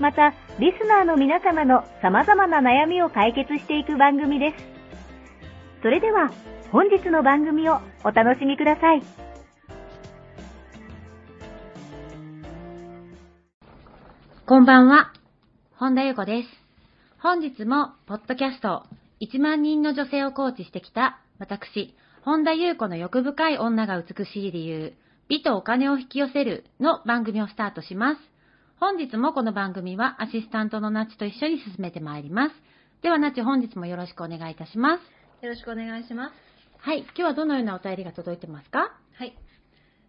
また、リスナーの皆様の様々な悩みを解決していく番組です。それでは、本日の番組をお楽しみください。こんばんは、本田優子です。本日も、ポッドキャスト、1万人の女性をコーチしてきた、私、本田優子の欲深い女が美しい理由、美とお金を引き寄せるの番組をスタートします。本日もこの番組はアシスタントのナチと一緒に進めてまいります。ではナチ本日もよろしくお願いいたします。よろしくお願いします。はい。今日はどのようなお便りが届いてますか？はい。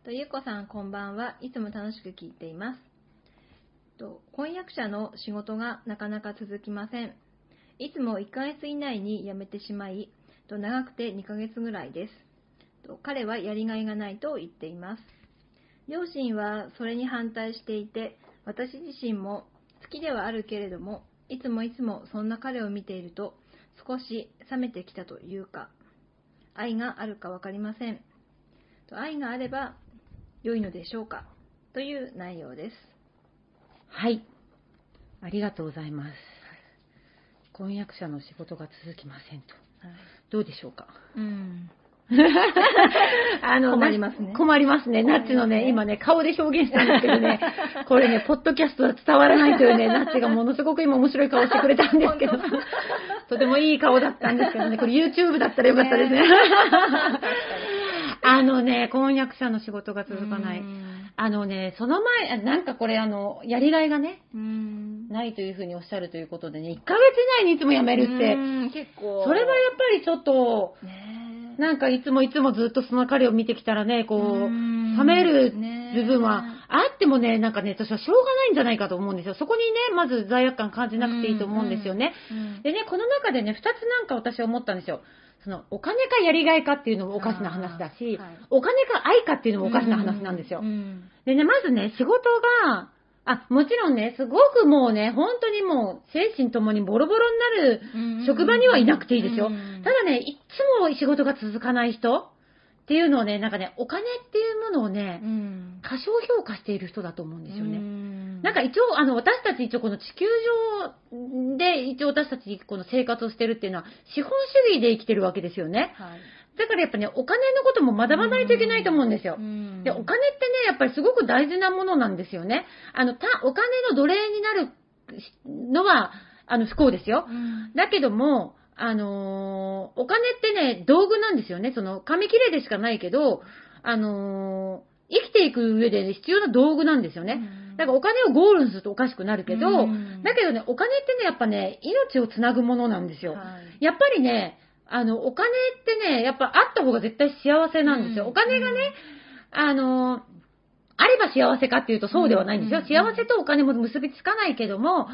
と、ゆうこさんこんばんは。いつも楽しく聞いています。と、婚約者の仕事がなかなか続きません。いつも1ヶ月以内に辞めてしまい、と長くて2ヶ月ぐらいです。と彼はやりがいがないと言っています。両親はそれに反対していて、私自身も好きではあるけれども、いつもいつもそんな彼を見ていると少し冷めてきたというか、愛があるかわかりません。愛があれば良いのでしょうかという内容です。はい。ありがとうございます。婚約者の仕事が続きませんと。はい、どうでしょうか？うん。あの、困りますね。困りますね。ナッチのね、今ね、顔で表現したんですけどね、これね、ポッドキャストは伝わらないというね、ナッチがものすごく今面白い顔してくれたんですけど、とてもいい顔だったんですけどね、これ YouTube だったらよかったですね。あのね、婚約者の仕事が続かない。あのね、その前、なんかこれあの、やりがいがね、ないというふうにおっしゃるということでね、1ヶ月以内にいつも辞めるって、結構。それはやっぱりちょっと、ねなんかいつもいつもずっとその彼を見てきたらね、こう、冷める部分はあってもね、なんかね、私はしょうがないんじゃないかと思うんですよ。そこにね、まず罪悪感感じなくていいと思うんですよね。でね、この中でね、二つなんか私は思ったんですよ。その、お金かやりがいかっていうのもおかしな話だし、はい、お金か愛かっていうのもおかしな話なんですよ。でね、まずね、仕事が、あ、もちろんね、すごくもうね、本当にもう、精神ともにボロボロになる職場にはいなくていいですよ。ただね、いつも仕事が続かない人っていうのをね、なんかね、お金っていうものをね、過小評価している人だと思うんですよね。なんか一応、あの、私たち一応この地球上で一応私たちこの生活をしてるっていうのは、資本主義で生きてるわけですよね。はいだからやっぱね、お金のことも学ばないといけないと思うんですよ。で、お金ってね、やっぱりすごく大事なものなんですよね。あの、た、お金の奴隷になるのは、あの、不幸ですよ。だけども、あのー、お金ってね、道具なんですよね。その、紙切れでしかないけど、あのー、生きていく上で必要な道具なんですよね。だからお金をゴールにするとおかしくなるけど、だけどね、お金ってね、やっぱね、命をつなぐものなんですよ。はい、やっぱりね、あの、お金ってね、やっぱあった方が絶対幸せなんですよ。お金がね、あの、あれば幸せかっていうとそうではないんですよ。幸せとお金も結びつかないけども、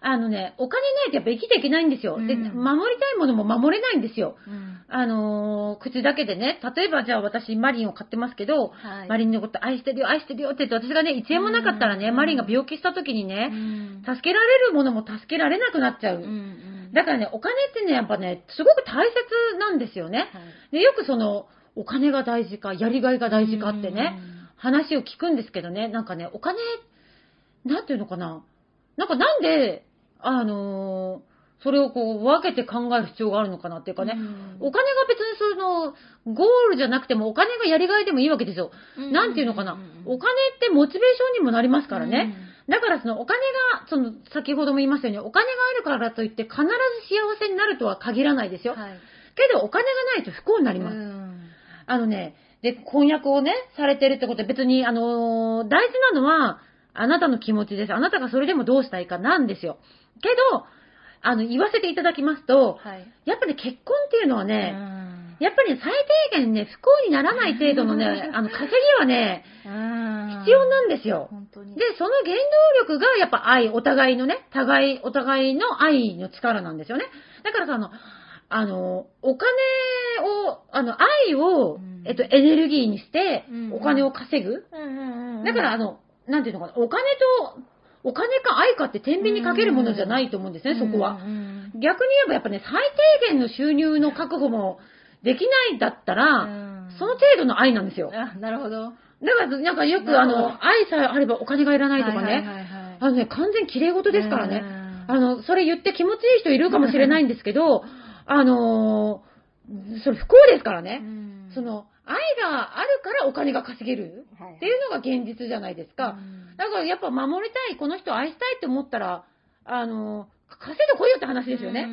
あのね、お金ないとやっぱ生きていけないんですよ。で、守りたいものも守れないんですよ。うん、あのー、口だけでね、例えばじゃあ私マリンを買ってますけど、はい、マリンのこと愛してるよ、愛してるよって言って、私がね、1円もなかったらね、マリンが病気した時にね、助けられるものも助けられなくなっちゃう。うんだからね、お金ってね、やっぱね、すごく大切なんですよね。はい、でよくその、お金が大事か、やりがいが大事かってね、話を聞くんですけどね、なんかね、お金、なんていうのかな。なんかなんで、あのーそれをこう分けて考える必要があるのかなっていうかね、うん、お金が別にその、ゴールじゃなくてもお金がやりがいでもいいわけですよ。うん、なんていうのかな、お金ってモチベーションにもなりますからね。だからそのお金が、その先ほども言いましたように、お金があるからといって必ず幸せになるとは限らないですよ。はい。けどお金がないと不幸になります。うんあのね、で、婚約をね、されてるってことで別に、あのー大事なのは、あなたの気持ちです。あなたがそれでもどうしたいかなんですよ。けど、あの、言わせていただきますと、はい。やっぱり結婚っていうのはね、うんやっぱりね最低限ね、不幸にならない程度のね、あの、稼ぎはね、うん必要なんですよ。本当に。で、その原動力がやっぱ愛、お互いのね、互い、お互いの愛の力なんですよね。だからさ、あの、あの、お金を、あの、愛をうん、えっと、エネルギーにしてうん、お金を稼ぐ。だから、あの、なんていうのかな、お金と、お金か愛かって天秤にかけるものじゃないと思うんですね、そこは。逆に言えばやっぱね、最低限の収入の確保もできないんだったら、うんその程度の愛なんですよ。あ、なるほど。ら、なんかよくあの、愛さえあればお金がいらないとかね、はいはいはいはい。あのね、完全綺麗事ですからね。うん。あの、それ言って気持ちいい人いるかもしれないんですけど、あのーそれ不幸ですからうね。ん。その、愛があるからお金が稼げる。はいっていうのが現実じゃないですか。うん。だからやっぱ守りたい、この人を愛したいって思ったら、あのー稼いでこいよって話ですよね。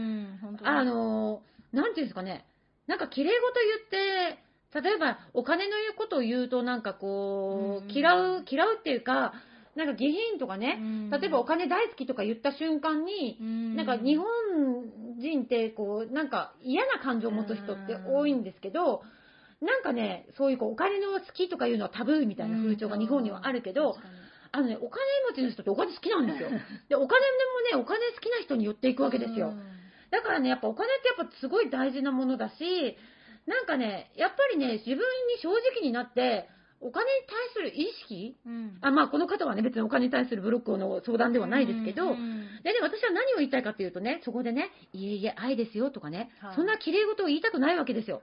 あのーなんていうんですかね。なんか綺麗事言って、例えばお金の言うことを言うとなんかこう嫌う、嫌うっていうか、なんか下品とかね、うん。例えばお金大好きとか言った瞬間に、うん。なんか日本人ってこう、なんか嫌な感情を持つ人って多いんですけど、なんかね、そういうこうお金の好きとかいうのはタブーみたいな風潮が日本にはあるけど、あのね、お金持ちの人ってお金好きなんですよ。で、お金でもね、お金好きな人に寄っていくわけですよ。だからね、やっぱお金ってやっぱすごい大事なものだし、なんかね、やっぱりね、自分に正直になって、お金に対する意識うん。あ、まあこの方はね、別にお金に対するブロックの相談ではないですけど、うん。うんでね、私は何を言いたいかっていうとね、そこでね、いえいえ、愛ですよとかね、はい。そんな綺麗事を言いたくないわけですよ。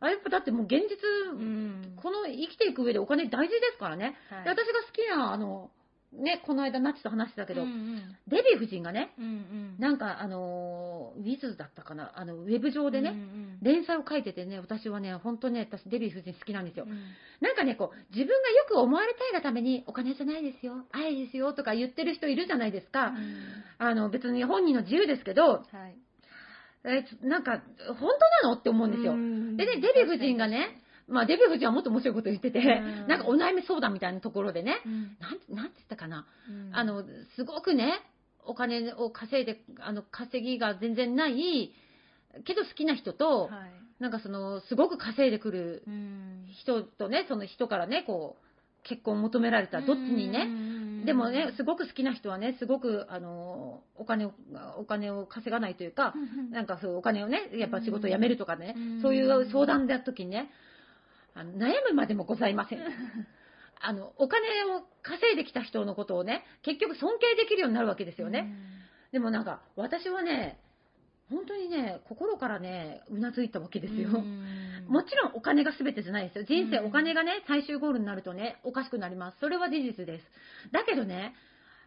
あやっぱだってもう現実、うん。この生きていく上でお金大事ですからね。はい。で私が好きな、あの、ね、この間ナッチと話してたけど、うんうん。デヴィ夫人がね、うんうん。なんかあの、ウィズだったかな、あの、ウェブ上でね、うんうん。連載を書いててね、私はね、本当ね、私デヴィ夫人好きなんですよ。うん。なんかね、こう、自分がよく思われたいがために、お金じゃないですよ、愛ですよとか言ってる人いるじゃないですか。あの、別に本人の自由ですけど、はい。えなんか、本当なの？って思うんですよ。うん。でね、デヴィ夫人がね、まあ、デヴィ夫人はもっと面白いこと言ってて、うん。なんかお悩み相談みたいなところでね、うん。なん、なんて言ったかな、うん。あの、すごくね、お金を稼いで、あの、稼ぎが全然ない、けど好きな人と、はい。なんかその、すごく稼いでくるうん。人とね、その人からね、こう、結婚を求められた、どっちにね、ねでもね、すごく好きな人はね、すごく、あの、お金を、お金を稼がないというか、なんかそう、お金をね、やっぱ仕事を辞めるとかね、うん。そういう相談でやった時にね、あの悩むまでもございません。あの、お金を稼いできた人のことをね、結局尊敬できるようになるわけですよね。でもなんか、私はね、本当にね、心からね、うなずいたわけですよ。もちろんお金が全てじゃないですよ。人生うんお金がね、最終ゴールになるとね、おかしくなります。それは事実です。だけどね、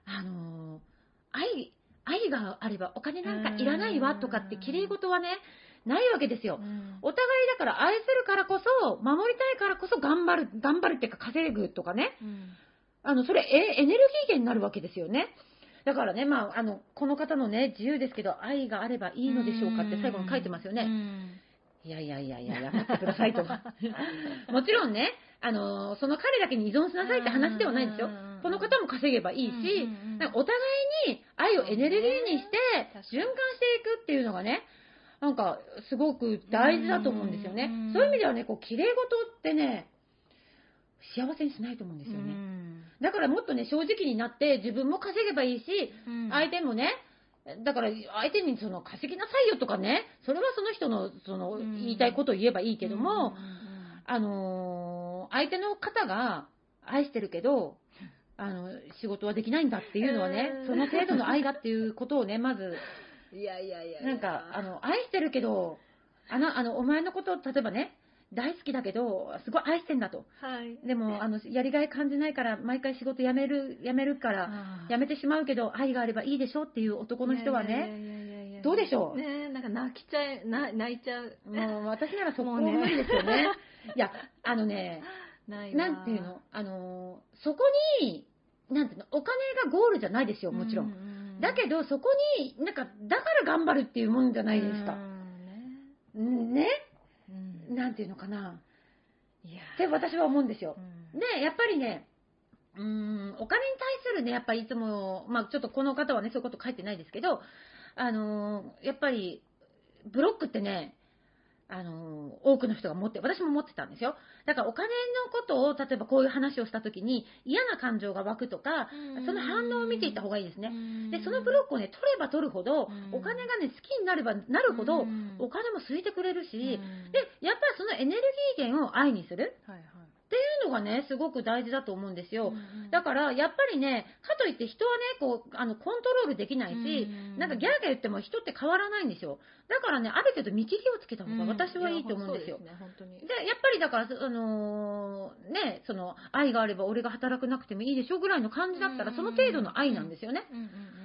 あのー愛、愛があればお金なんかいらないわとかって綺麗事はね、ないわけですよ。お互いだから愛するからこそ、守りたいからこそ頑張る、頑張るっていうか稼ぐとかね、あの、それエエネルギー源になるわけですよね。だからね、まあ、あの、この方のね、自由ですけど、愛があればいいのでしょうかって最後に書いてますよね。いやいやいやいや、やめてくださいと。もちろんね、あの、その彼だけに依存しなさいって話ではないんですようん。この方も稼げばいいしお互いに愛をエネルギーにして循環していくっていうのがね、なんか、すごく大事だと思うんですよね。うん。そういう意味ではね、こう、綺麗事ってね、幸せにしないと思うんですよね。だからもっとね、正直になって、自分も稼げばいいし、相手もね、だから相手にその稼ぎなさいよとかね、それはその人のそのうん。言いたいことを言えばいいけども、うん。あのー相手の方が愛してるけど、あの、仕事はできないんだっていうのはねう、ん。その程度の愛だっていうことをね、まず、いやいやいや。なんか、あの、愛してるけど、あの、あの、お前のこと、例えばね、大好きだけど、すごい愛してんだと。はい。でも、あの、やりがい感じないから、毎回仕事辞める、辞めるから、辞めてしまうけど、愛があればいいでしょっていう男の人はね、どうでしょう？ねえなんか泣きちゃえな泣いちゃう。もう 私ならそこ無理ですよね。いや、あのね、ないわ。なんていうの？あの、そこに、なんていうの、お金がゴールじゃないですよ、もちろん。んだけど、そこに、なんか、だから頑張るっていうもんじゃないですか。ね。ね、うん、なんていうのかな。って私は思うんですよ。うん、で、やっぱりね、うん、お金に対するね、やっぱりいつも、まあちょっとこの方はね、そういうこと書いてないですけど、あのー、やっぱり、ブロックってね、あの、多くの人が持って、私も持ってたんですよ。だからお金のことを、例えばこういう話をした時に嫌な感情が湧くとか、その反応を見ていった方がいいですね。で、そのブロックをね、取れば取るほど、お金がね、好きになればなるほど、お金も空いてくれるし、で、やっぱりそのエネルギー源を愛にする。はいはいっていうのがね、すごく大事だと思うんですよ。だから、やっぱりね、かといって人はね、こう、あの、コントロールできないし、なんかギャーギャー言っても人って変わらないんですよ。だからね、ある程度見切りをつけた方が私はいいと思うんですよ。で、ね、本当に。で、やっぱりだから、あのー、ね、その、愛があれば俺が働くなくてもいいでしょぐらいの感じだったら、その程度の愛なんですよね。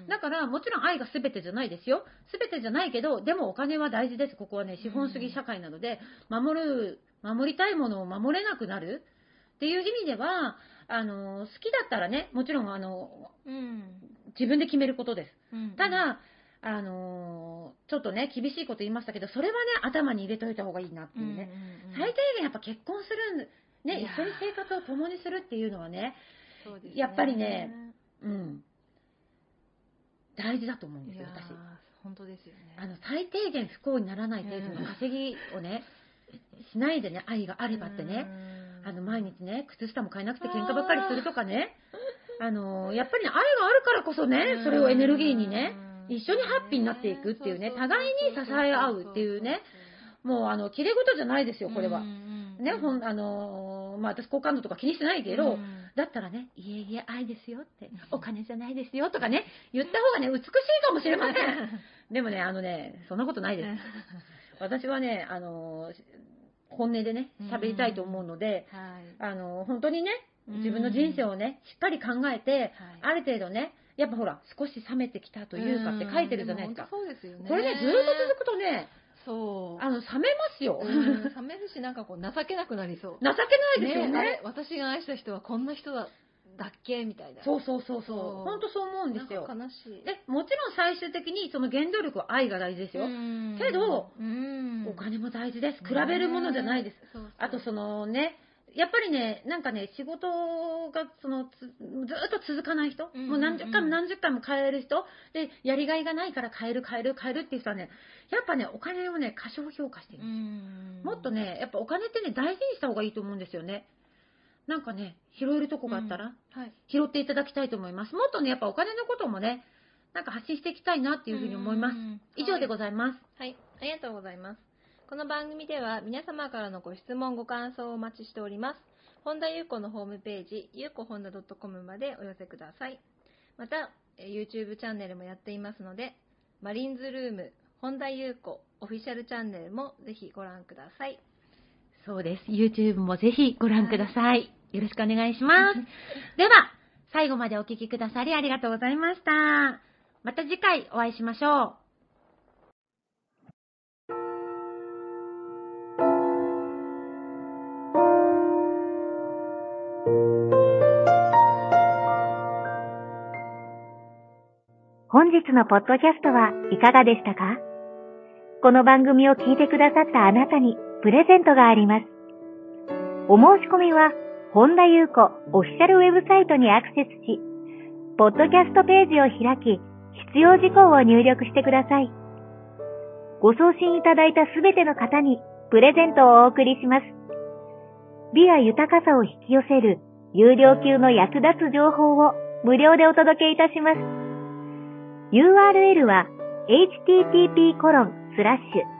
だから、もちろん愛が全てじゃないですよ。全てじゃないけど、でもお金は大事です。ここはね、資本主義社会なので、守る、守りたいものを守れなくなる。っていう意味では、あの、好きだったらね、もちろん、あの、うん、自分で決めることです。うんうん、ただ、あのちょっとね、厳しいこと言いましたけど、それはね、頭に入れといた方がいいなっていうね。うんうんうん、最低限やっぱ結婚する、ね、一緒に生活を共にするっていうのはね、ねやっぱりね、うん、大事だと思うんですよ、私。本当ですよね。あの、最低限不幸にならない程度の稼ぎをね、しないでね、愛があればってね、あの、毎日ね、靴下も買えなくて喧嘩ばっかりするとかね、あの、やっぱりね、愛があるからこそね、それをエネルギーにね、一緒にハッピーになっていくっていうね、互いに支え合うっていうね、もうあの、綺麗事じゃないですよ、これは。ね、ほん、あのまあ私好感度とか気にしてないけど、だったらね、いえいえ愛ですよって、お金じゃないですよとかね、言った方がね、美しいかもしれません。でもね、あのね、そんなことないです。私はね、あの本音でね、喋りたいと思うので、あの、本当にね、自分の人生をね、しっかり考えて、ある程度ね、やっぱほら、少し冷めてきたというかって書いてるじゃないですか。そうですよね。これね、ずっと続くとね、そう。あの、冷めますよ。冷めるし、なんかこう、情けなくなりそう。情けないですよね。ね私が愛した人はこんな人だだっけみたいな。そうそうそうそう。本当そう思うんですよ。悲しい。で、もちろん最終的にその原動力は愛が大事ですよ。けど、お金も大事です。比べるものじゃないです。あとそのね、やっぱりね、なんかね、仕事がそのずっと続かない人、もう何十回も何十回も変える人、で、やりがいがないから変える変える変えるっていう人はね、やっぱね、お金をね、過小評価してるんですよ。もっとね、やっぱお金ってね、大事にした方がいいと思うんですよね。なんかね、拾えるとこがあったら、はい、拾っていただきたいと思います。もっとね、やっぱお金のこともね、なんか発信していきたいなっていうふうに思います。以上でございます、はい。はい、ありがとうございます。この番組では皆様からのご質問、ご感想をお待ちしております。本田裕子のホームページ、ゆうこ本田 .com までお寄せください。また、YouTube チャンネルもやっていますので、マリンズルーム、本田裕子オフィシャルチャンネルもぜひご覧ください。そうです。YouTube もぜひご覧ください。はいよろしくお願いします。では、最後までお聞きくださりありがとうございました。また次回お会いしましょう。本日のポッドキャストはいかがでしたか？この番組を聞いてくださったあなたにプレゼントがあります。お申し込みは本田裕子オフィシャルウェブサイトにアクセスし、ポッドキャストページを開き、必要事項を入力してください。ご送信いただいたすべての方にプレゼントをお送りします。美や豊かさを引き寄せる有料級の役立つ情報を無料でお届けいたします。URL は http コロンスラッシュ